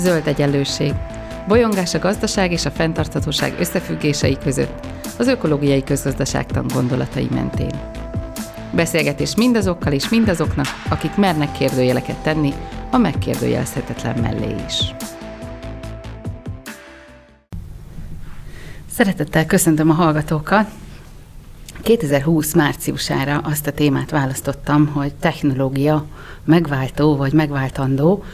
Zöld egyenlőség. Bolyongás a gazdaság és a fenntarthatóság összefüggései között, az ökológiai közgazdaságtan gondolatai mentén. Beszélgetés mindazokkal és mindazoknak, akik mernek kérdőjeleket tenni, a megkérdőjelezhetetlen mellé is. Szeretettel köszöntöm a hallgatókat! 2020 márciusára azt a témát választottam, hogy technológia megváltó vagy megváltandó.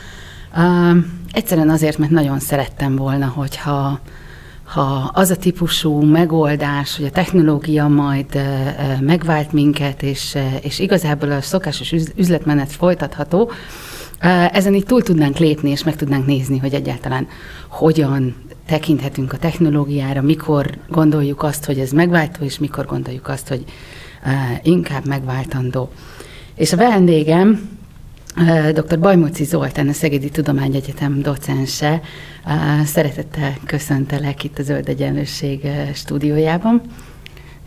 Egyszerűen azért, mert nagyon szerettem volna, hogyha ha az a típusú megoldás, hogy a technológia majd megvált minket, és, és igazából a szokásos üzletmenet folytatható, ezen így túl tudnánk lépni, és meg tudnánk nézni, hogy egyáltalán hogyan tekinthetünk a technológiára, mikor gondoljuk azt, hogy ez megváltó, és mikor gondoljuk azt, hogy inkább megváltandó. És a vendégem dr. Bajmoci Zoltán, a Szegedi Tudományegyetem docense. Szeretettel köszöntelek itt a Zöld Egyenlőség stúdiójában.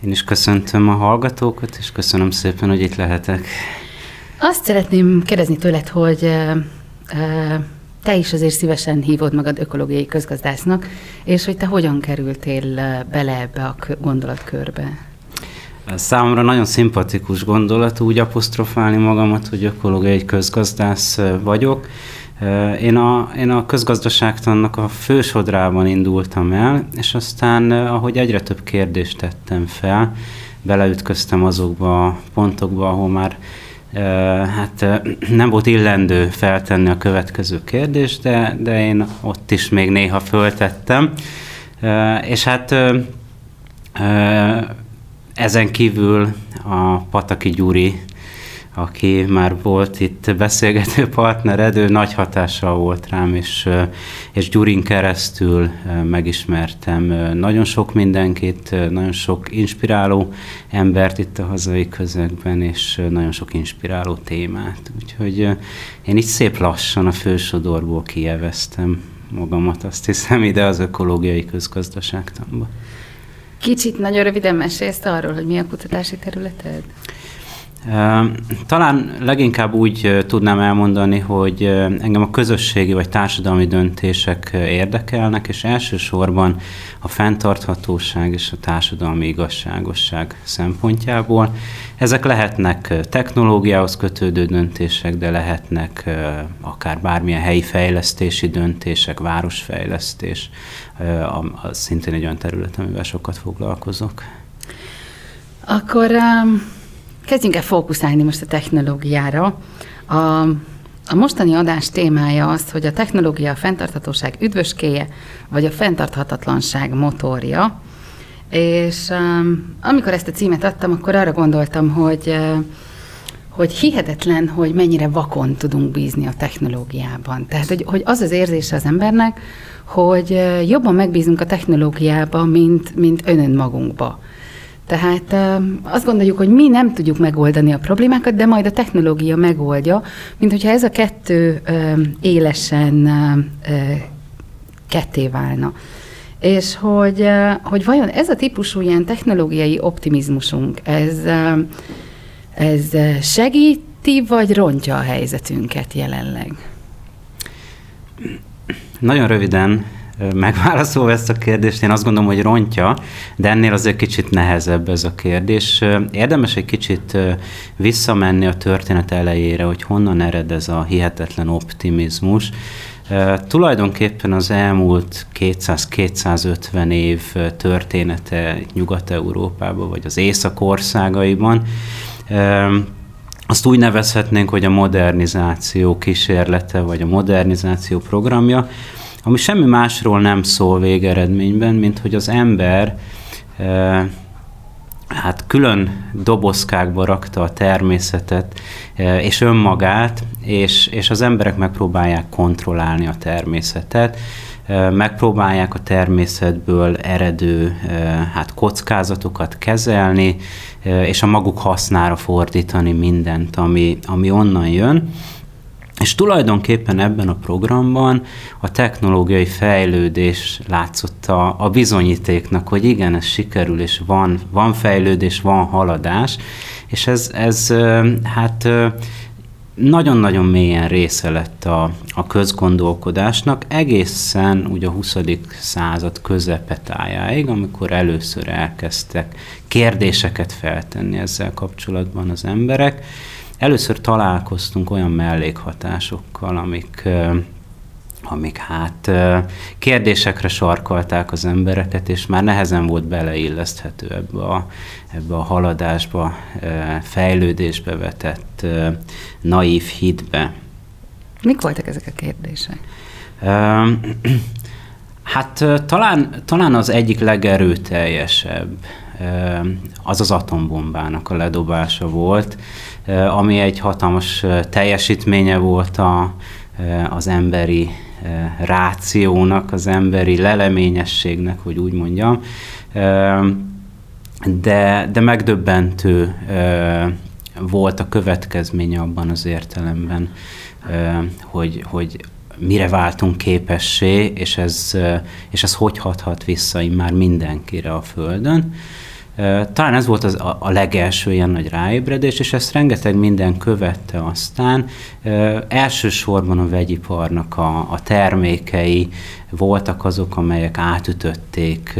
Én is köszöntöm a hallgatókat, és köszönöm szépen, hogy itt lehetek. Azt szeretném kérdezni tőled, hogy te is azért szívesen hívod magad ökológiai közgazdásznak, és hogy te hogyan kerültél bele ebbe a gondolatkörbe? Számomra nagyon szimpatikus gondolat úgy apostrofálni magamat, hogy ökológiai közgazdász vagyok. Én a, én a közgazdaságtannak a fősodrában indultam el, és aztán, ahogy egyre több kérdést tettem fel, beleütköztem azokba a pontokba, ahol már hát nem volt illendő feltenni a következő kérdést, de, de én ott is még néha föltettem. És hát ezen kívül a Pataki Gyuri aki már volt itt beszélgető partnered, ő nagy hatással volt rám, és, és Gyurin keresztül megismertem nagyon sok mindenkit, nagyon sok inspiráló embert itt a hazai közegben, és nagyon sok inspiráló témát. Úgyhogy én így szép lassan a fősodorból kijeveztem magamat, azt hiszem, ide az ökológiai közgazdaságtamba. Kicsit nagyon röviden mesélsz arról, hogy mi a kutatási területed? Talán leginkább úgy tudnám elmondani, hogy engem a közösségi vagy társadalmi döntések érdekelnek, és elsősorban a fenntarthatóság és a társadalmi igazságosság szempontjából. Ezek lehetnek technológiához kötődő döntések, de lehetnek akár bármilyen helyi fejlesztési döntések, városfejlesztés, az szintén egy olyan terület, amivel sokat foglalkozok. Akkor um Kezdjünk el fókuszálni most a technológiára. A, a mostani adás témája az, hogy a technológia a fenntarthatóság üdvöskéje, vagy a fenntarthatatlanság motorja. És um, amikor ezt a címet adtam, akkor arra gondoltam, hogy uh, hogy hihetetlen, hogy mennyire vakon tudunk bízni a technológiában. Tehát, hogy, hogy az az érzése az embernek, hogy uh, jobban megbízunk a technológiába, mint, mint önön magunkba. Tehát azt gondoljuk, hogy mi nem tudjuk megoldani a problémákat, de majd a technológia megoldja, mint hogyha ez a kettő élesen ketté válna. És hogy, hogy vajon ez a típusú ilyen technológiai optimizmusunk, ez, ez segíti, vagy rontja a helyzetünket jelenleg? Nagyon röviden megválaszolva ezt a kérdést, én azt gondolom, hogy rontja, de ennél azért kicsit nehezebb ez a kérdés. Érdemes egy kicsit visszamenni a történet elejére, hogy honnan ered ez a hihetetlen optimizmus. Tulajdonképpen az elmúlt 200-250 év története Nyugat-Európában, vagy az Észak-országaiban, azt úgy nevezhetnénk, hogy a modernizáció kísérlete, vagy a modernizáció programja, ami semmi másról nem szól végeredményben, mint hogy az ember e, hát külön dobozkákba rakta a természetet e, és önmagát, és, és az emberek megpróbálják kontrollálni a természetet, e, megpróbálják a természetből eredő hát kockázatokat kezelni, és a maguk hasznára fordítani mindent, ami, ami onnan jön. És tulajdonképpen ebben a programban a technológiai fejlődés látszott a, a bizonyítéknak, hogy igen, ez sikerül, és van, van fejlődés, van haladás, és ez, ez hát nagyon-nagyon mélyen része lett a, a közgondolkodásnak egészen ugye a 20. század közepetájáig, amikor először elkezdtek kérdéseket feltenni ezzel kapcsolatban az emberek. Először találkoztunk olyan mellékhatásokkal, amik amik hát kérdésekre sarkalták az embereket, és már nehezen volt beleilleszthető ebbe a, ebbe a haladásba, fejlődésbe vetett naív hitbe. Mik voltak ezek a kérdések? Hát talán, talán az egyik legerőteljesebb az az atombombának a ledobása volt, ami egy hatalmas teljesítménye volt a, az emberi rációnak, az emberi leleményességnek, hogy úgy mondjam, de, de megdöbbentő volt a következménye abban az értelemben, hogy, hogy mire váltunk képessé, és ez, és ez hogy hathat vissza már mindenkire a Földön. Talán ez volt az, a, a legelső ilyen nagy ráébredés, és ezt rengeteg minden követte aztán. Elsősorban a vegyiparnak a, a termékei voltak azok, amelyek átütötték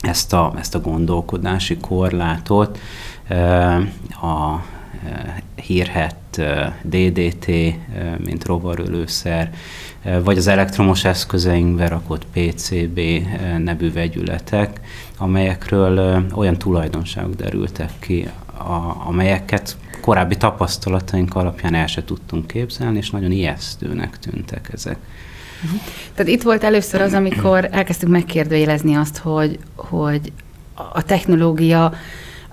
ezt a, ezt a gondolkodási korlátot. A hírhet DDT, mint rovarölőszer, vagy az elektromos eszközeinkbe rakott PCB nevű vegyületek, amelyekről olyan tulajdonságok derültek ki, amelyeket korábbi tapasztalataink alapján el se tudtunk képzelni, és nagyon ijesztőnek tűntek ezek. Mhm. Tehát itt volt először az, amikor elkezdtük megkérdőjelezni azt, hogy, hogy a technológia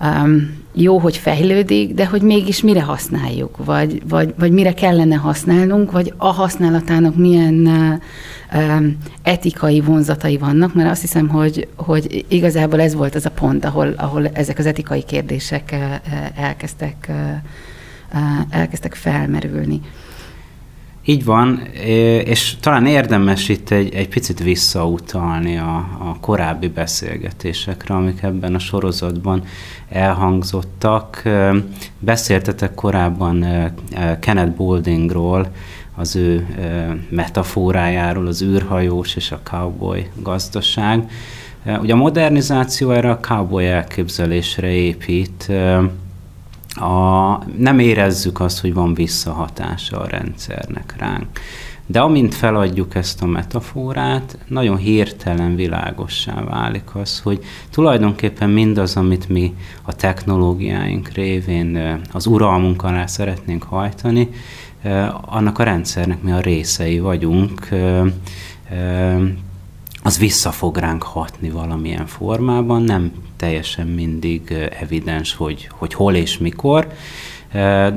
um, jó, hogy fejlődik, de hogy mégis mire használjuk, vagy, vagy, vagy mire kellene használnunk, vagy a használatának milyen uh, etikai vonzatai vannak, mert azt hiszem, hogy, hogy igazából ez volt az a pont, ahol, ahol ezek az etikai kérdések elkezdtek, elkezdtek felmerülni. Így van, és talán érdemes itt egy, egy picit visszautalni a, a korábbi beszélgetésekre, amik ebben a sorozatban elhangzottak. Beszéltetek korábban Kenneth Bouldingról, az ő metaforájáról, az űrhajós és a cowboy gazdaság. Ugye a modernizáció erre a cowboy elképzelésre épít, a, nem érezzük azt, hogy van visszahatása a rendszernek ránk. De amint feladjuk ezt a metaforát, nagyon hirtelen világossá válik az, hogy tulajdonképpen mindaz, amit mi a technológiáink révén az uralmunk alá szeretnénk hajtani, annak a rendszernek mi a részei vagyunk, az vissza fog ránk hatni valamilyen formában, nem teljesen mindig evidens, hogy, hogy hol és mikor,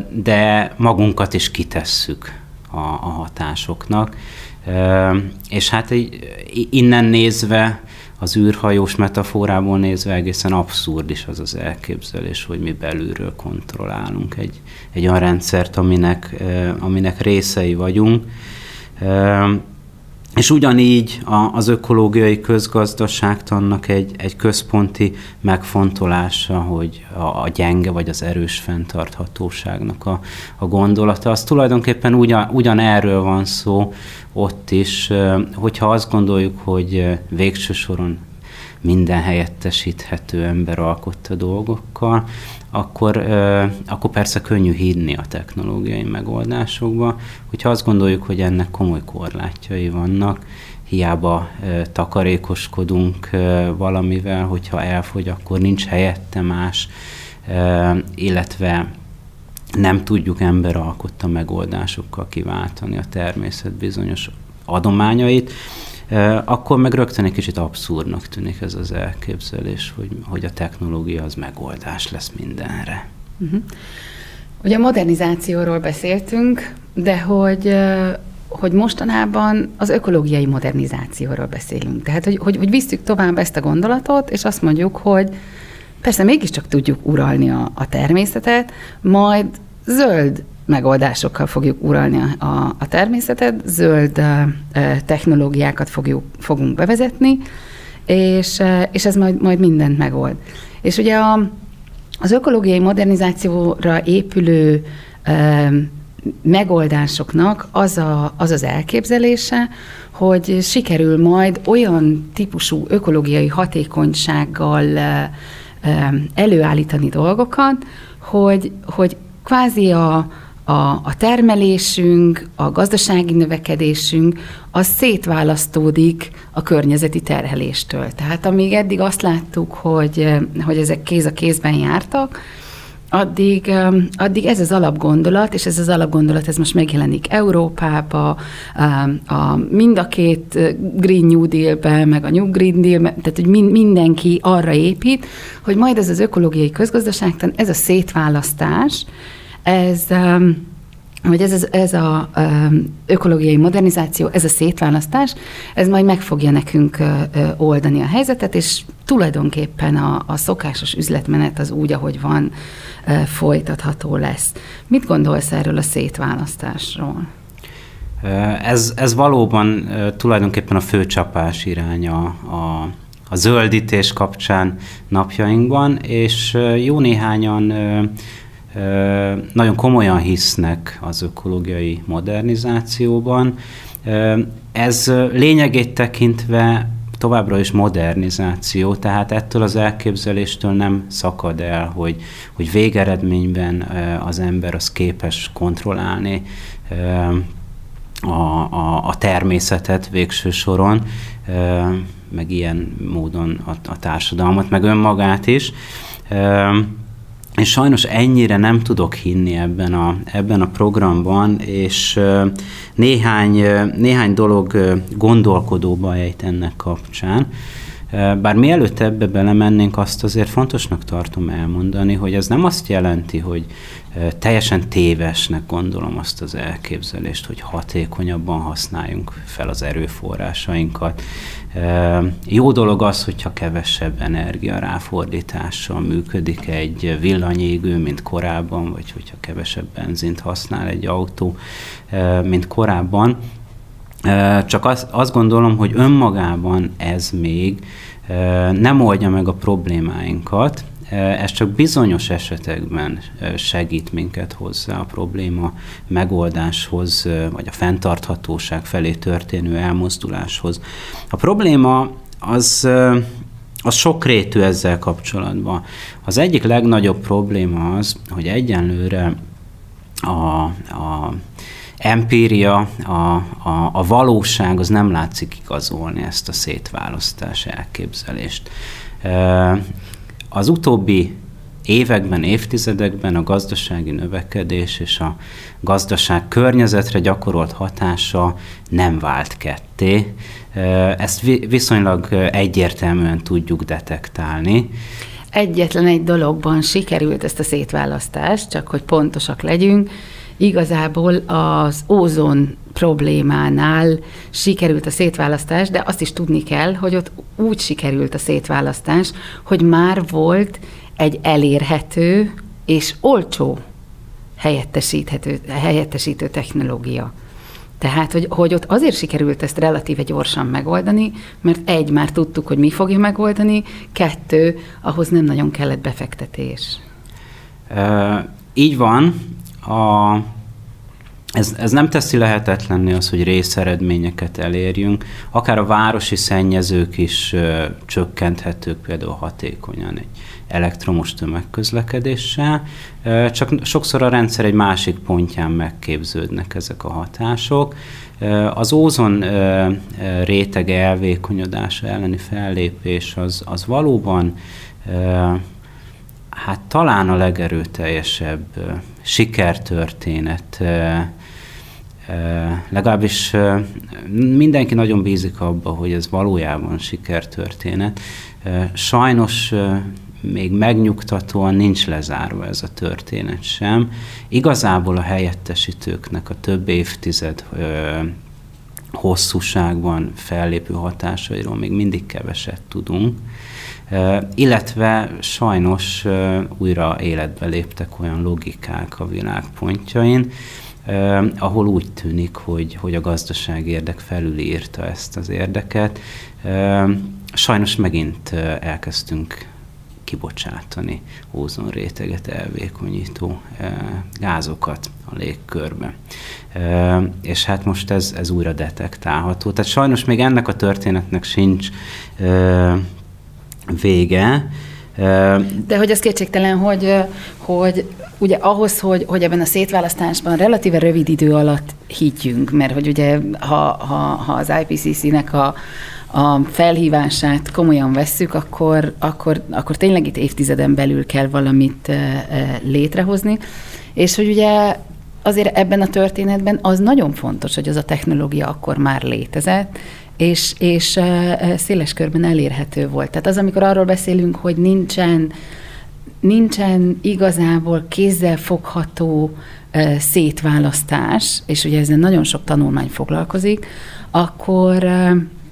de magunkat is kitesszük a, a hatásoknak. És hát innen nézve, az űrhajós metaforából nézve egészen abszurd is az az elképzelés, hogy mi belülről kontrollálunk egy, egy olyan rendszert, aminek, aminek részei vagyunk. És ugyanígy az ökológiai közgazdaságtannak egy, egy központi megfontolása, hogy a, a gyenge vagy az erős fenntarthatóságnak a, a gondolata, az tulajdonképpen ugyan, ugyan erről van szó ott is, hogyha azt gondoljuk, hogy végső soron minden helyettesíthető ember alkotta dolgokkal, akkor, akkor persze könnyű hinni a technológiai megoldásokba. Hogyha azt gondoljuk, hogy ennek komoly korlátjai vannak, hiába takarékoskodunk valamivel, hogyha elfogy, akkor nincs helyette más, illetve nem tudjuk ember alkotta megoldásokkal kiváltani a természet bizonyos adományait, akkor meg rögtön egy kicsit abszurdnak tűnik ez az elképzelés, hogy, hogy a technológia az megoldás lesz mindenre. Uh-huh. Ugye a modernizációról beszéltünk, de hogy hogy mostanában az ökológiai modernizációról beszélünk. Tehát, hogy, hogy, hogy visszük tovább ezt a gondolatot, és azt mondjuk, hogy persze mégiscsak tudjuk uralni a, a természetet, majd zöld megoldásokkal fogjuk uralni a, a, a természetet, zöld technológiákat fogjuk, fogunk bevezetni, és, és ez majd, majd mindent megold. És ugye a, az ökológiai modernizációra épülő megoldásoknak az, a, az az elképzelése, hogy sikerül majd olyan típusú ökológiai hatékonysággal előállítani dolgokat, hogy, hogy kvázi a, a, a termelésünk, a gazdasági növekedésünk, az szétválasztódik a környezeti terheléstől. Tehát amíg eddig azt láttuk, hogy, hogy ezek kéz a kézben jártak, addig, addig ez az alapgondolat, és ez az alapgondolat ez most megjelenik Európába, a, mind a két Green New Deal-be, meg a New Green deal tehát hogy mindenki arra épít, hogy majd ez az ökológiai közgazdaságtan, ez a szétválasztás, ez hogy ez, ez, ez a ökológiai modernizáció, ez a szétválasztás, ez majd meg fogja nekünk oldani a helyzetet, és tulajdonképpen a, a szokásos üzletmenet az úgy, ahogy van, folytatható lesz. Mit gondolsz erről a szétválasztásról? Ez, ez valóban tulajdonképpen a főcsapás iránya a, a zöldítés kapcsán napjainkban, és jó néhányan nagyon komolyan hisznek az ökológiai modernizációban. Ez lényegét tekintve továbbra is modernizáció, tehát ettől az elképzeléstől nem szakad el, hogy, hogy végeredményben az ember az képes kontrollálni a, a, a természetet végső soron, meg ilyen módon a, a társadalmat, meg önmagát is. És sajnos ennyire nem tudok hinni ebben a, ebben a programban, és néhány, néhány dolog gondolkodóba ejt ennek kapcsán. Bár mielőtt ebbe belemennénk, azt azért fontosnak tartom elmondani, hogy ez nem azt jelenti, hogy teljesen tévesnek gondolom azt az elképzelést, hogy hatékonyabban használjunk fel az erőforrásainkat. Jó dolog az, hogyha kevesebb energia ráfordítással működik egy villanyégő, mint korábban, vagy hogyha kevesebb benzint használ egy autó, mint korábban. Csak azt, gondolom, hogy önmagában ez még nem oldja meg a problémáinkat, ez csak bizonyos esetekben segít minket hozzá a probléma megoldáshoz, vagy a fenntarthatóság felé történő elmozduláshoz. A probléma az az sokrétű ezzel kapcsolatban. Az egyik legnagyobb probléma az, hogy egyenlőre a, a empíria, a, a, a valóság az nem látszik igazolni ezt a szétválasztás elképzelést. Az utóbbi években, évtizedekben a gazdasági növekedés és a gazdaság környezetre gyakorolt hatása nem vált ketté. Ezt viszonylag egyértelműen tudjuk detektálni. Egyetlen egy dologban sikerült ezt a szétválasztást, csak hogy pontosak legyünk, igazából az ózon problémánál sikerült a szétválasztás, de azt is tudni kell, hogy ott úgy sikerült a szétválasztás, hogy már volt egy elérhető és olcsó helyettesíthető, helyettesítő technológia. Tehát, hogy, hogy ott azért sikerült ezt relatíve gyorsan megoldani, mert egy, már tudtuk, hogy mi fogja megoldani, kettő, ahhoz nem nagyon kellett befektetés. E, így van. A ez, ez nem teszi lehetetlenni az, hogy részeredményeket elérjünk. Akár a városi szennyezők is ö, csökkenthetők például hatékonyan egy elektromos tömegközlekedéssel, ö, csak sokszor a rendszer egy másik pontján megképződnek ezek a hatások. Az ózon ö, réteg elvékonyodása elleni fellépés az, az valóban hát talán a legerőteljesebb sikertörténet legalábbis mindenki nagyon bízik abba, hogy ez valójában sikertörténet. Sajnos még megnyugtatóan nincs lezárva ez a történet sem. Igazából a helyettesítőknek a több évtized hosszúságban fellépő hatásairól még mindig keveset tudunk, illetve sajnos újra életbe léptek olyan logikák a világpontjain, ahol úgy tűnik, hogy, hogy a gazdaság érdek felülírta ezt az érdeket. Sajnos megint elkezdtünk kibocsátani ózonréteget elvékonyító gázokat a légkörbe. És hát most ez, ez újra detektálható. Tehát sajnos még ennek a történetnek sincs vége, de hogy az kétségtelen, hogy, hogy ugye ahhoz, hogy, hogy ebben a szétválasztásban relatíve rövid idő alatt higgyünk, mert hogy ugye ha, ha, ha az IPCC-nek a, a felhívását komolyan vesszük, akkor, akkor, akkor tényleg itt évtizeden belül kell valamit létrehozni, és hogy ugye azért ebben a történetben az nagyon fontos, hogy az a technológia akkor már létezett, és, és széles körben elérhető volt. Tehát az, amikor arról beszélünk, hogy nincsen, nincsen igazából kézzel fogható szétválasztás, és ugye ezzel nagyon sok tanulmány foglalkozik, akkor,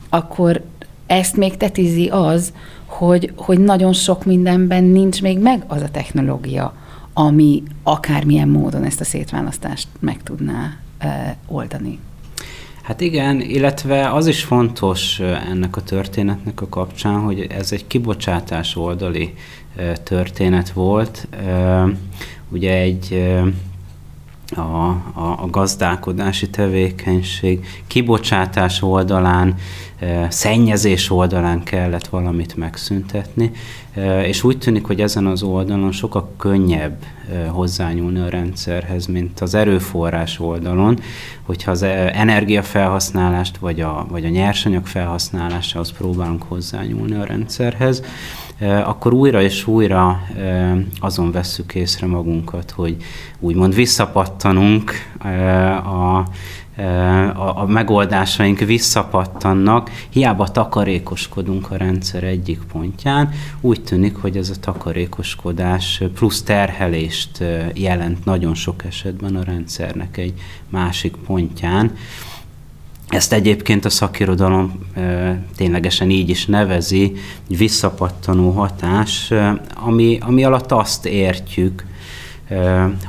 akkor ezt még tetizi az, hogy, hogy nagyon sok mindenben nincs még meg az a technológia, ami akármilyen módon ezt a szétválasztást meg tudná oldani. Hát igen, illetve az is fontos ennek a történetnek a kapcsán, hogy ez egy kibocsátás oldali történet volt. Ugye egy a, a, a gazdálkodási tevékenység kibocsátás oldalán, szennyezés oldalán kellett valamit megszüntetni, és úgy tűnik, hogy ezen az oldalon sokkal könnyebb hozzányúlni a rendszerhez, mint az erőforrás oldalon, hogyha az energiafelhasználást vagy a, vagy a nyersanyag felhasználásához próbálunk hozzányúlni a rendszerhez, akkor újra és újra azon vesszük észre magunkat, hogy úgymond visszapattanunk a a, a megoldásaink visszapattannak, hiába takarékoskodunk a rendszer egyik pontján, úgy tűnik, hogy ez a takarékoskodás plusz terhelést jelent nagyon sok esetben a rendszernek egy másik pontján. Ezt egyébként a szakirodalom ténylegesen így is nevezi, egy visszapattanó hatás, ami, ami alatt azt értjük,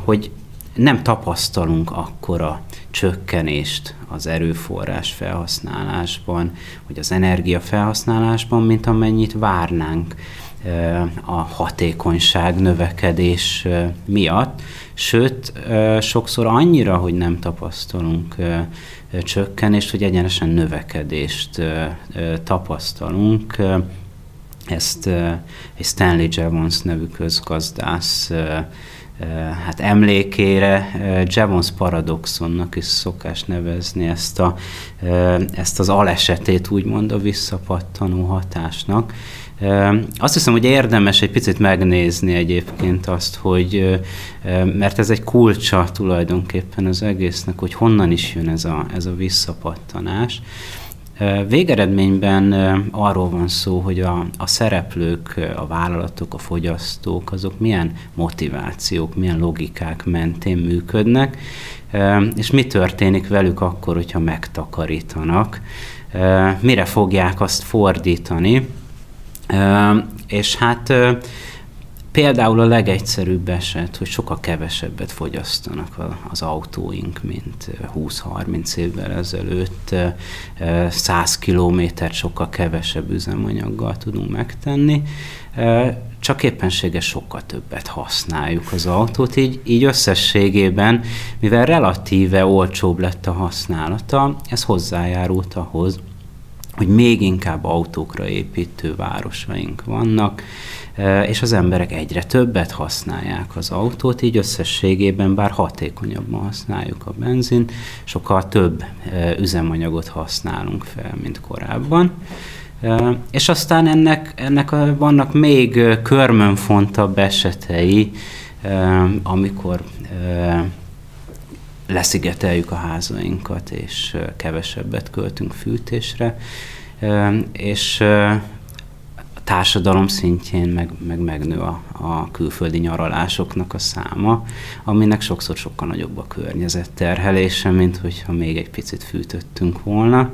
hogy nem tapasztalunk akkora csökkenést az erőforrás felhasználásban, vagy az energia felhasználásban, mint amennyit várnánk a hatékonyság növekedés miatt. Sőt, sokszor annyira, hogy nem tapasztalunk csökkenést, hogy egyenesen növekedést tapasztalunk. Ezt egy Stanley Jevons nevű közgazdász hát emlékére Jevons paradoxonnak is szokás nevezni ezt, a, ezt az alesetét, úgymond a visszapattanó hatásnak. Azt hiszem, hogy érdemes egy picit megnézni egyébként azt, hogy, mert ez egy kulcsa tulajdonképpen az egésznek, hogy honnan is jön ez a, ez a visszapattanás. Végeredményben arról van szó, hogy a, a szereplők, a vállalatok, a fogyasztók, azok milyen motivációk, milyen logikák mentén működnek, és mi történik velük akkor, hogyha megtakarítanak, mire fogják azt fordítani. És hát Például a legegyszerűbb eset, hogy sokkal kevesebbet fogyasztanak az autóink, mint 20-30 évvel ezelőtt. 100 kilométert sokkal kevesebb üzemanyaggal tudunk megtenni, csak éppenséges sokkal többet használjuk az autót, így, így összességében, mivel relatíve olcsóbb lett a használata, ez hozzájárult ahhoz, hogy még inkább autókra építő városaink vannak, és az emberek egyre többet használják az autót, így összességében bár hatékonyabban használjuk a benzin, sokkal több üzemanyagot használunk fel, mint korábban. És aztán ennek, ennek vannak még körmönfontabb esetei, amikor leszigeteljük a házainkat, és kevesebbet költünk fűtésre, és társadalom szintjén meg, meg megnő a, a külföldi nyaralásoknak a száma, aminek sokszor sokkal nagyobb a környezet terhelése, mint hogyha még egy picit fűtöttünk volna.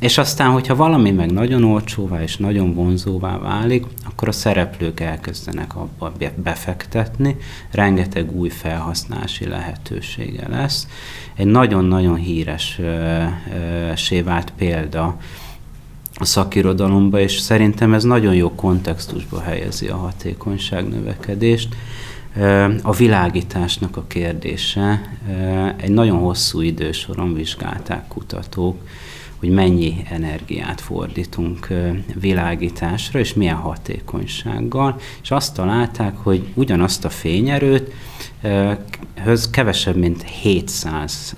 És aztán, hogyha valami meg nagyon olcsóvá és nagyon vonzóvá válik, akkor a szereplők elkezdenek abba befektetni, rengeteg új felhasználási lehetősége lesz. Egy nagyon-nagyon híres sévált példa a szakirodalomba, és szerintem ez nagyon jó kontextusba helyezi a hatékonyság növekedést. A világításnak a kérdése egy nagyon hosszú idősoron vizsgálták kutatók, hogy mennyi energiát fordítunk világításra, és milyen hatékonysággal, és azt találták, hogy ugyanazt a fényerőt höz kevesebb, mint 700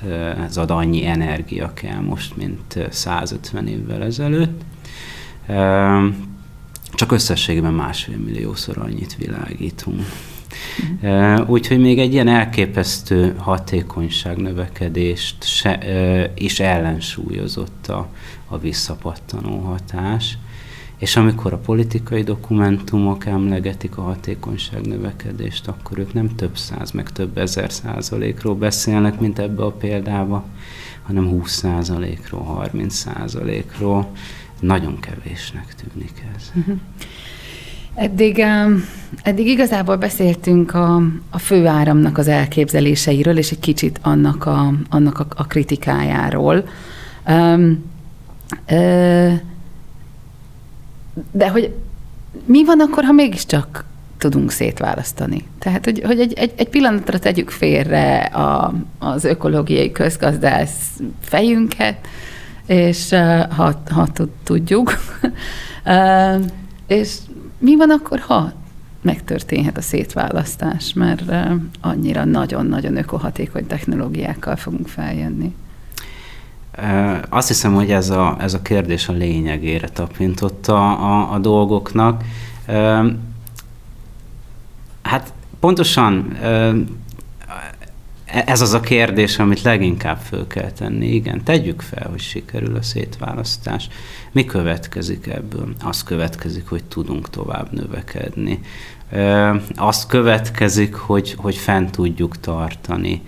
ad annyi energia kell most, mint 150 évvel ezelőtt. Csak összességében másfél milliószor annyit világítunk. Úgyhogy még egy ilyen elképesztő hatékonyság növekedést is ellensúlyozott a, a visszapattanó hatás. És amikor a politikai dokumentumok emlegetik a hatékonyság növekedést, akkor ők nem több száz, meg több ezer százalékról beszélnek, mint ebbe a példába, hanem 20 százalékról, 30 százalékról. Nagyon kevésnek tűnik ez. Uh-huh. Eddig, eddig igazából beszéltünk a, a főáramnak az elképzeléseiről, és egy kicsit annak a, annak a, a kritikájáról. Um, uh, de hogy mi van akkor, ha mégiscsak tudunk szétválasztani? Tehát, hogy, hogy egy, egy, egy pillanatra tegyük félre a, az ökológiai közgazdász fejünket, és ha, ha tudjuk, és mi van akkor, ha megtörténhet a szétválasztás, mert annyira nagyon-nagyon ökohatékony technológiákkal fogunk feljönni? Azt hiszem, hogy ez a, ez a kérdés a lényegére tapintott a, a, dolgoknak. Hát pontosan ez az a kérdés, amit leginkább föl kell tenni. Igen, tegyük fel, hogy sikerül a szétválasztás. Mi következik ebből? Az következik, hogy tudunk tovább növekedni. Azt következik, hogy, hogy fent tudjuk tartani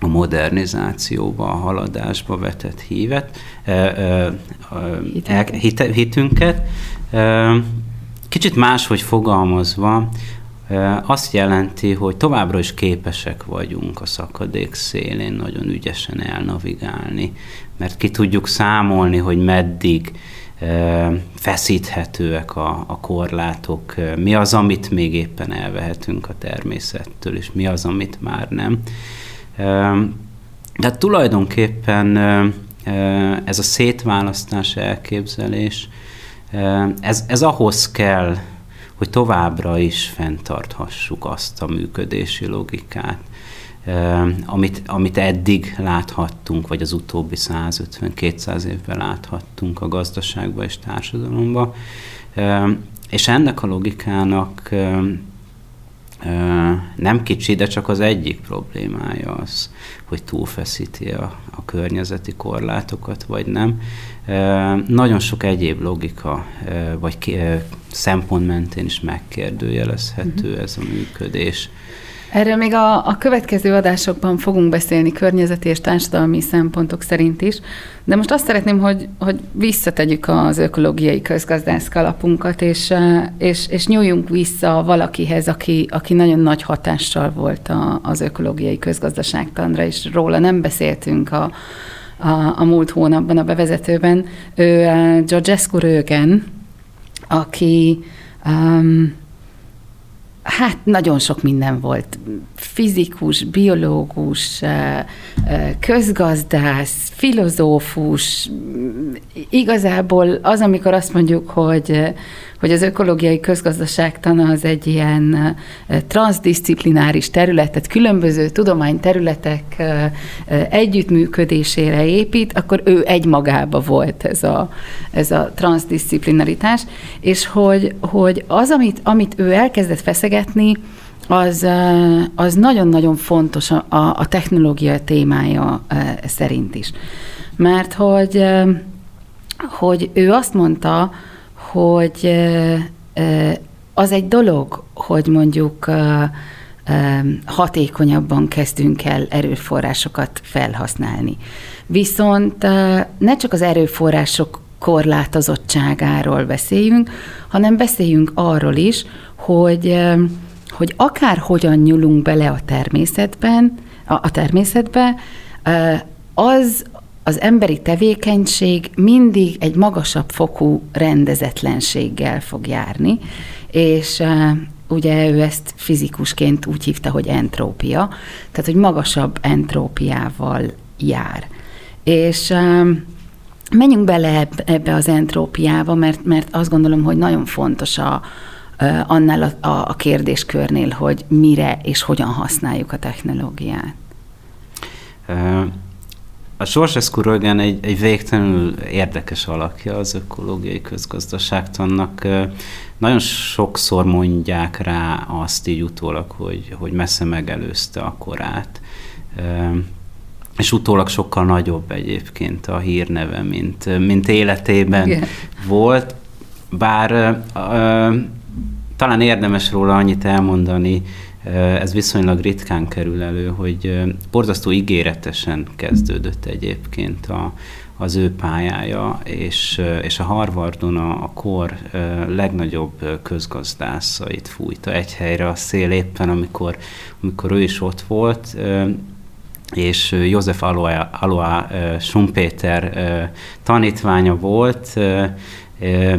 a modernizációba, a haladásba vetett hívet, hitünket. Kicsit máshogy fogalmazva, azt jelenti, hogy továbbra is képesek vagyunk a szakadék szélén nagyon ügyesen elnavigálni, mert ki tudjuk számolni, hogy meddig feszíthetőek a, a korlátok, mi az, amit még éppen elvehetünk a természettől, és mi az, amit már nem. De tulajdonképpen ez a szétválasztás elképzelés, ez, ez ahhoz kell, hogy továbbra is fenntarthassuk azt a működési logikát, amit, amit eddig láthattunk, vagy az utóbbi 150-200 évben láthattunk a gazdaságban és társadalomban. És ennek a logikának nem kicsi, de csak az egyik problémája az, hogy túlfeszíti a, a környezeti korlátokat, vagy nem. Nagyon sok egyéb logika, vagy szempont mentén is megkérdőjelezhető uh-huh. ez a működés. Erről még a, a következő adásokban fogunk beszélni környezeti és társadalmi szempontok szerint is, de most azt szeretném, hogy, hogy visszategyük az ökológiai közgazdász kalapunkat, és, és, és nyúljunk vissza valakihez, aki, aki nagyon nagy hatással volt a, az ökológiai közgazdaságtanra, és róla nem beszéltünk a, a, a múlt hónapban a bevezetőben. Ő Georgescu Rögen, aki um, Hát nagyon sok minden volt. Fizikus, biológus, közgazdász, filozófus. Igazából az, amikor azt mondjuk, hogy, hogy az ökológiai közgazdaságtan az egy ilyen transzdisziplináris terület, tehát különböző tudományterületek együttműködésére épít, akkor ő egymagába volt ez a, ez a transzdisziplinaritás, és hogy, hogy az, amit, amit ő elkezdett feszegetni, az, az nagyon-nagyon fontos a, a technológia témája szerint is. Mert hogy, hogy ő azt mondta, hogy az egy dolog, hogy mondjuk hatékonyabban kezdünk el erőforrásokat felhasználni. Viszont ne csak az erőforrások korlátozottságáról beszéljünk, hanem beszéljünk arról is, hogy, hogy akár hogyan nyúlunk bele a természetben, a, a természetbe, az az emberi tevékenység mindig egy magasabb fokú rendezetlenséggel fog járni, és ugye ő ezt fizikusként úgy hívta, hogy entrópia, tehát hogy magasabb entrópiával jár. És menjünk bele ebbe az entrópiába, mert, mert azt gondolom, hogy nagyon fontos a, annál a, a, a kérdéskörnél, hogy mire és hogyan használjuk a technológiát. A Sorsescu Rögen egy, egy végtelenül érdekes alakja az ökológiai közgazdaságtannak. Nagyon sokszor mondják rá azt így utólag, hogy, hogy messze megelőzte a korát. És utólag sokkal nagyobb egyébként a hírneve, mint, mint életében Igen. volt. Bár talán érdemes róla annyit elmondani, ez viszonylag ritkán kerül elő, hogy borzasztó ígéretesen kezdődött egyébként a, az ő pályája, és, és a Harvardon a, a kor legnagyobb közgazdászait fújta egy helyre a szél éppen, amikor, amikor ő is ott volt, és József Aloa, Aloa Schumpeter tanítványa volt,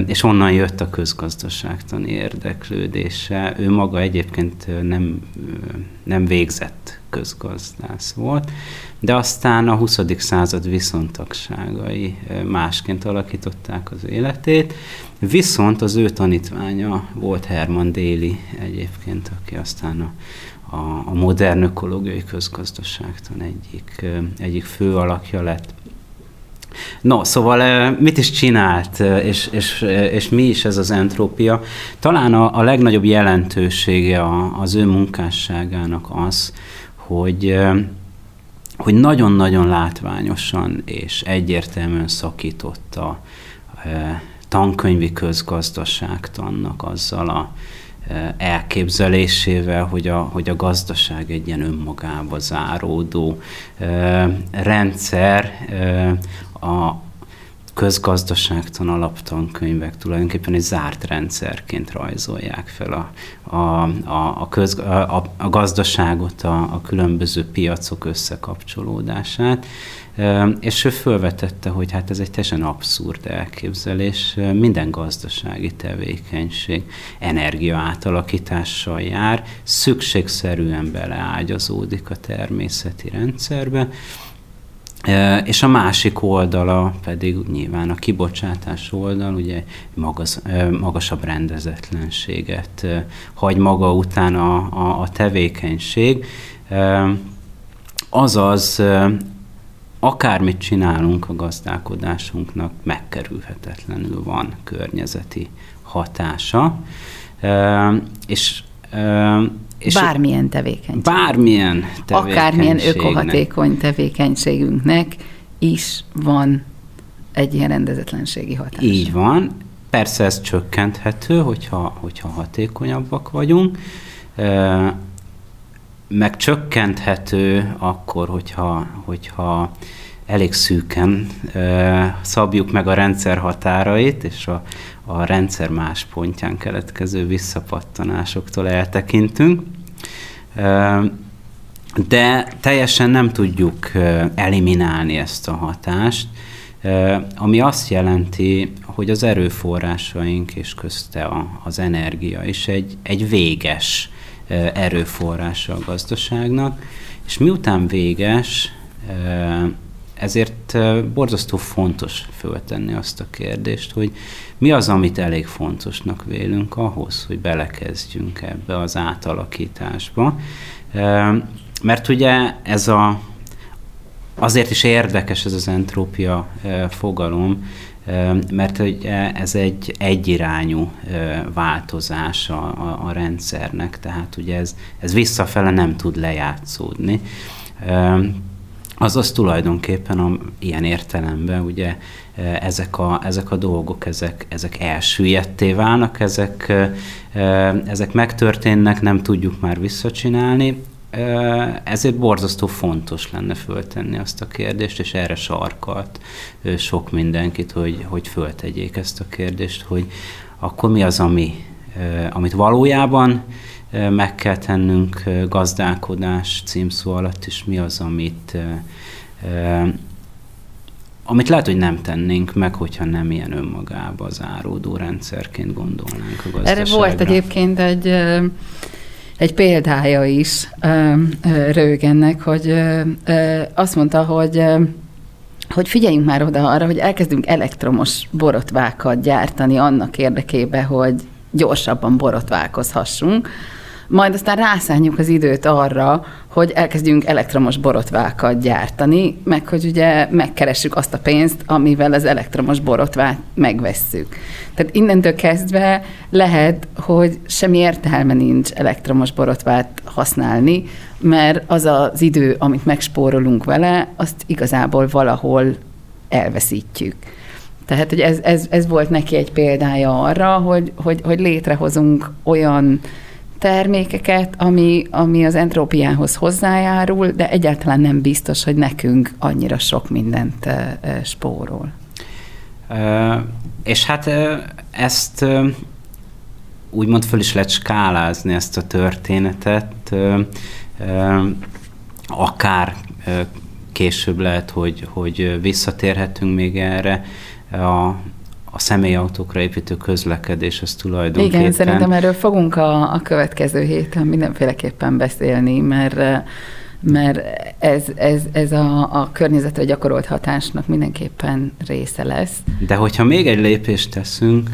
és onnan jött a közgazdaságtani érdeklődése. Ő maga egyébként nem, nem végzett közgazdász volt, de aztán a 20. század viszontagságai másként alakították az életét, viszont az ő tanítványa volt Herman Déli egyébként, aki aztán a, a, a modern ökológiai közgazdaságtan egyik, egyik fő alakja lett. No, szóval mit is csinált, és, és, és mi is ez az entrópia? Talán a, a legnagyobb jelentősége az ő munkásságának az, hogy hogy nagyon-nagyon látványosan és egyértelműen szakította tankönyvi közgazdaságtannak azzal a elképzelésével, hogy a, hogy a gazdaság egy ilyen önmagába záródó rendszer, a közgazdaságtan alaptankönyvek tulajdonképpen egy zárt rendszerként rajzolják fel a, a, a, a, köz, a, a gazdaságot, a, a különböző piacok összekapcsolódását. És ő felvetette, hogy hát ez egy teljesen abszurd elképzelés. Minden gazdasági tevékenység energia átalakítással jár, szükségszerűen beleágyazódik a természeti rendszerbe, és a másik oldala pedig nyilván a kibocsátás oldal, ugye magas, magasabb rendezetlenséget hagy maga után a, a, a tevékenység. Azaz, akármit csinálunk a gazdálkodásunknak, megkerülhetetlenül van környezeti hatása. És és bármilyen tevékenység. Bármilyen Akármilyen ökohatékony tevékenységünknek is van egy ilyen rendezetlenségi hatás. Így van. Persze ez csökkenthető, hogyha, hogyha hatékonyabbak vagyunk, meg csökkenthető akkor, hogyha, hogyha elég szűken szabjuk meg a rendszer határait, és a, a rendszer más pontján keletkező visszapattanásoktól eltekintünk. De teljesen nem tudjuk eliminálni ezt a hatást, ami azt jelenti, hogy az erőforrásaink és közte az energia is egy, egy véges erőforrása a gazdaságnak, és miután véges, ezért borzasztó fontos föltenni azt a kérdést, hogy mi az, amit elég fontosnak vélünk ahhoz, hogy belekezdjünk ebbe az átalakításba. Mert ugye ez a, azért is érdekes ez az entrópia fogalom, mert ez egy egyirányú változás a, a, a rendszernek, tehát ugye ez, ez visszafele nem tud lejátszódni. Azaz tulajdonképpen a, ilyen értelemben ugye e, ezek a, ezek a dolgok, ezek, ezek elsüllyedté válnak, ezek, e, e, ezek megtörténnek, nem tudjuk már visszacsinálni, ezért borzasztó fontos lenne föltenni azt a kérdést, és erre sarkalt sok mindenkit, hogy, hogy föltegyék ezt a kérdést, hogy akkor mi az, ami, amit valójában meg kell tennünk gazdálkodás címszó alatt is, mi az, amit amit lehet, hogy nem tennénk meg, hogyha nem ilyen önmagába záródó rendszerként gondolnánk a gazdaságra. Erre volt egyébként egy, egy példája is Rögennek, hogy azt mondta, hogy hogy figyeljünk már oda arra, hogy elkezdünk elektromos borotvákat gyártani annak érdekében, hogy gyorsabban borotválkozhassunk, majd aztán rászálljuk az időt arra, hogy elkezdjünk elektromos borotvákat gyártani, meg hogy ugye megkeressük azt a pénzt, amivel az elektromos borotvát megvesszük. Tehát innentől kezdve lehet, hogy semmi értelme nincs elektromos borotvát használni, mert az az idő, amit megspórolunk vele, azt igazából valahol elveszítjük. Tehát, hogy ez, ez, ez volt neki egy példája arra, hogy, hogy, hogy létrehozunk olyan termékeket, ami, ami az entrópiához hozzájárul, de egyáltalán nem biztos, hogy nekünk annyira sok mindent spórol. És hát ezt úgymond föl is lehet skálázni ezt a történetet, akár később lehet, hogy, hogy visszatérhetünk még erre. A, a személyautókra építő közlekedés, az tulajdonképpen... Igen, szerintem erről fogunk a, a következő héten mindenféleképpen beszélni, mert mert ez, ez, ez a, a környezetre gyakorolt hatásnak mindenképpen része lesz. De hogyha még egy lépést teszünk,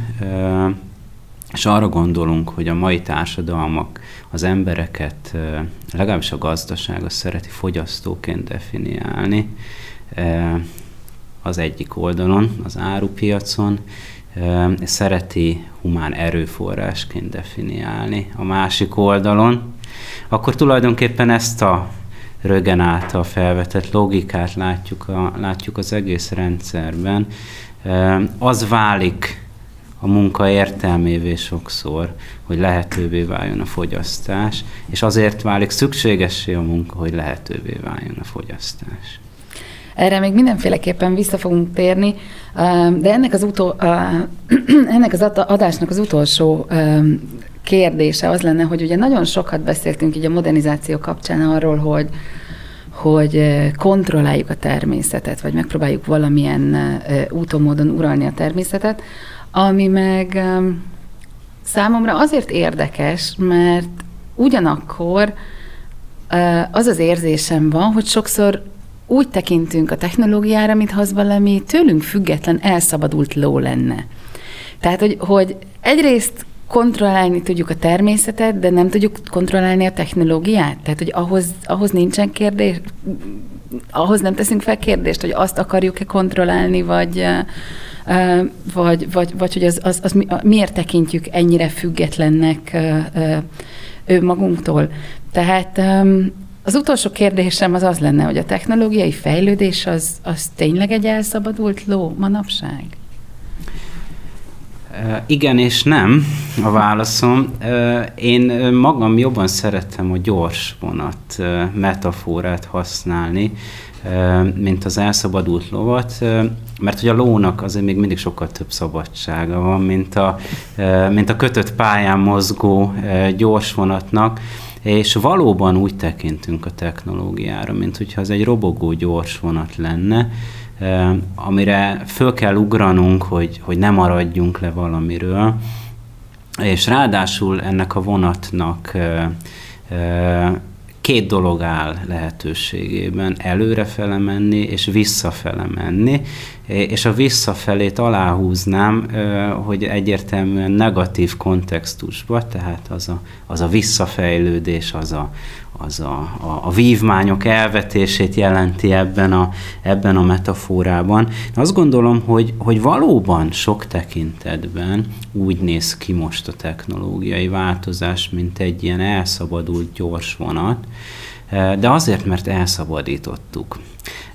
és arra gondolunk, hogy a mai társadalmak az embereket, legalábbis a gazdaság, az szereti fogyasztóként definiálni, az egyik oldalon, az árupiacon, és szereti humán erőforrásként definiálni a másik oldalon, akkor tulajdonképpen ezt a Rögen által felvetett logikát látjuk, a, látjuk az egész rendszerben. Az válik a munka értelmévé sokszor, hogy lehetővé váljon a fogyasztás, és azért válik szükségessé a munka, hogy lehetővé váljon a fogyasztás. Erre még mindenféleképpen vissza fogunk térni, de ennek az, utol, ennek az adásnak az utolsó kérdése az lenne, hogy ugye nagyon sokat beszéltünk így a modernizáció kapcsán arról, hogy hogy kontrolláljuk a természetet, vagy megpróbáljuk valamilyen úton, módon uralni a természetet, ami meg számomra azért érdekes, mert ugyanakkor az az érzésem van, hogy sokszor úgy tekintünk a technológiára, mintha az valami tőlünk független, elszabadult ló lenne. Tehát, hogy, hogy egyrészt kontrollálni tudjuk a természetet, de nem tudjuk kontrollálni a technológiát. Tehát, hogy ahhoz, ahhoz nincsen kérdés, ahhoz nem teszünk fel kérdést, hogy azt akarjuk-e kontrollálni, vagy, vagy, vagy, vagy hogy az, az, az miért tekintjük ennyire függetlennek ő magunktól. Tehát az utolsó kérdésem az az lenne, hogy a technológiai fejlődés az, az tényleg egy elszabadult ló manapság? Igen és nem a válaszom. Én magam jobban szeretem a gyors vonat metaforát használni, mint az elszabadult lovat, mert hogy a lónak azért még mindig sokkal több szabadsága van, mint a, mint a kötött pályán mozgó gyors vonatnak, és valóban úgy tekintünk a technológiára, mint hogyha ez egy robogó gyors vonat lenne, amire föl kell ugranunk, hogy, hogy ne maradjunk le valamiről, és ráadásul ennek a vonatnak két dolog áll lehetőségében, előrefele menni és visszafele menni, és a visszafelét aláhúznám, hogy egyértelműen negatív kontextusban, tehát az a, az a visszafejlődés, az a, az a, a, a vívmányok elvetését jelenti ebben a, ebben a metaforában. Azt gondolom, hogy, hogy valóban sok tekintetben úgy néz ki most a technológiai változás, mint egy ilyen elszabadult gyors vonat, de azért, mert elszabadítottuk.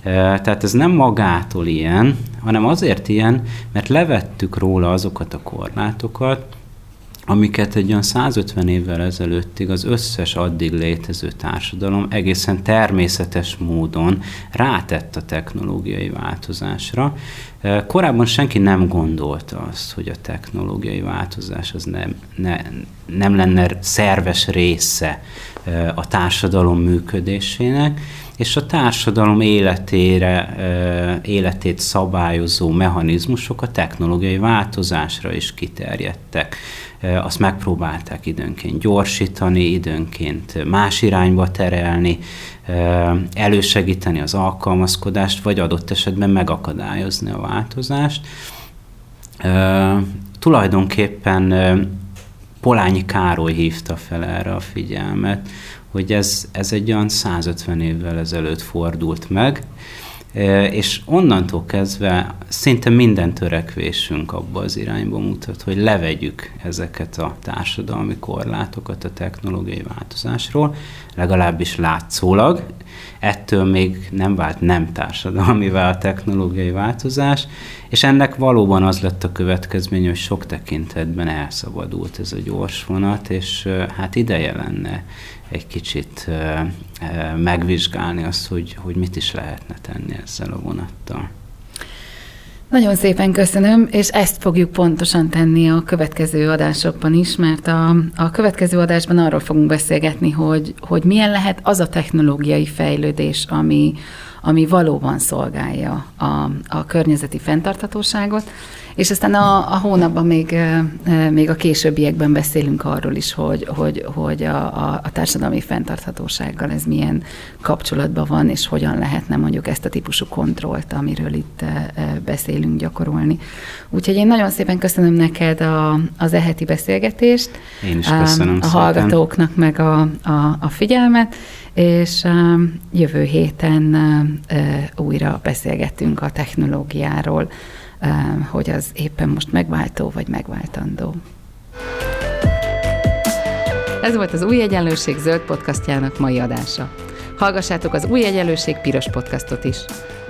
Eh, tehát ez nem magától ilyen, hanem azért ilyen, mert levettük róla azokat a korlátokat, amiket egy olyan 150 évvel ezelőttig az összes addig létező társadalom egészen természetes módon rátett a technológiai változásra. Korábban senki nem gondolta azt, hogy a technológiai változás az nem, ne, nem lenne szerves része a társadalom működésének, és a társadalom életére, életét szabályozó mechanizmusok a technológiai változásra is kiterjedtek. Azt megpróbálták időnként gyorsítani, időnként más irányba terelni, elősegíteni az alkalmazkodást, vagy adott esetben megakadályozni a változást. Tulajdonképpen Polányi Károly hívta fel erre a figyelmet, hogy ez, ez egy olyan 150 évvel ezelőtt fordult meg, e, és onnantól kezdve szinte minden törekvésünk abba az irányba mutat, hogy levegyük ezeket a társadalmi korlátokat a technológiai változásról, legalábbis látszólag. Ettől még nem vált nem társadalmivá a technológiai változás, és ennek valóban az lett a következmény, hogy sok tekintetben elszabadult ez a gyors vonat, és hát ideje lenne egy kicsit megvizsgálni azt, hogy, hogy mit is lehetne tenni ezzel a vonattal. Nagyon szépen köszönöm, és ezt fogjuk pontosan tenni a következő adásokban is, mert a, a következő adásban arról fogunk beszélgetni, hogy, hogy milyen lehet az a technológiai fejlődés, ami, ami valóban szolgálja a, a környezeti fenntarthatóságot, és aztán a, a hónapban még, még a későbbiekben beszélünk arról is, hogy, hogy, hogy a, a, a társadalmi fenntarthatósággal ez milyen kapcsolatban van, és hogyan lehetne mondjuk ezt a típusú kontrollt, amiről itt beszélünk, gyakorolni. Úgyhogy én nagyon szépen köszönöm neked a, az eheti beszélgetést. Én is köszönöm A hallgatóknak meg a, a, a figyelmet, és jövő héten újra beszélgetünk a technológiáról hogy az éppen most megváltó vagy megváltandó. Ez volt az Új Egyenlőség zöld podcastjának mai adása. Hallgassátok az Új Egyenlőség piros podcastot is.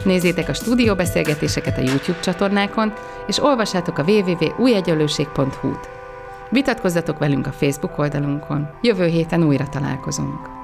Nézzétek a stúdióbeszélgetéseket a YouTube csatornákon, és olvassátok a www.újegyenlőség.hu-t. Vitatkozzatok velünk a Facebook oldalunkon. Jövő héten újra találkozunk.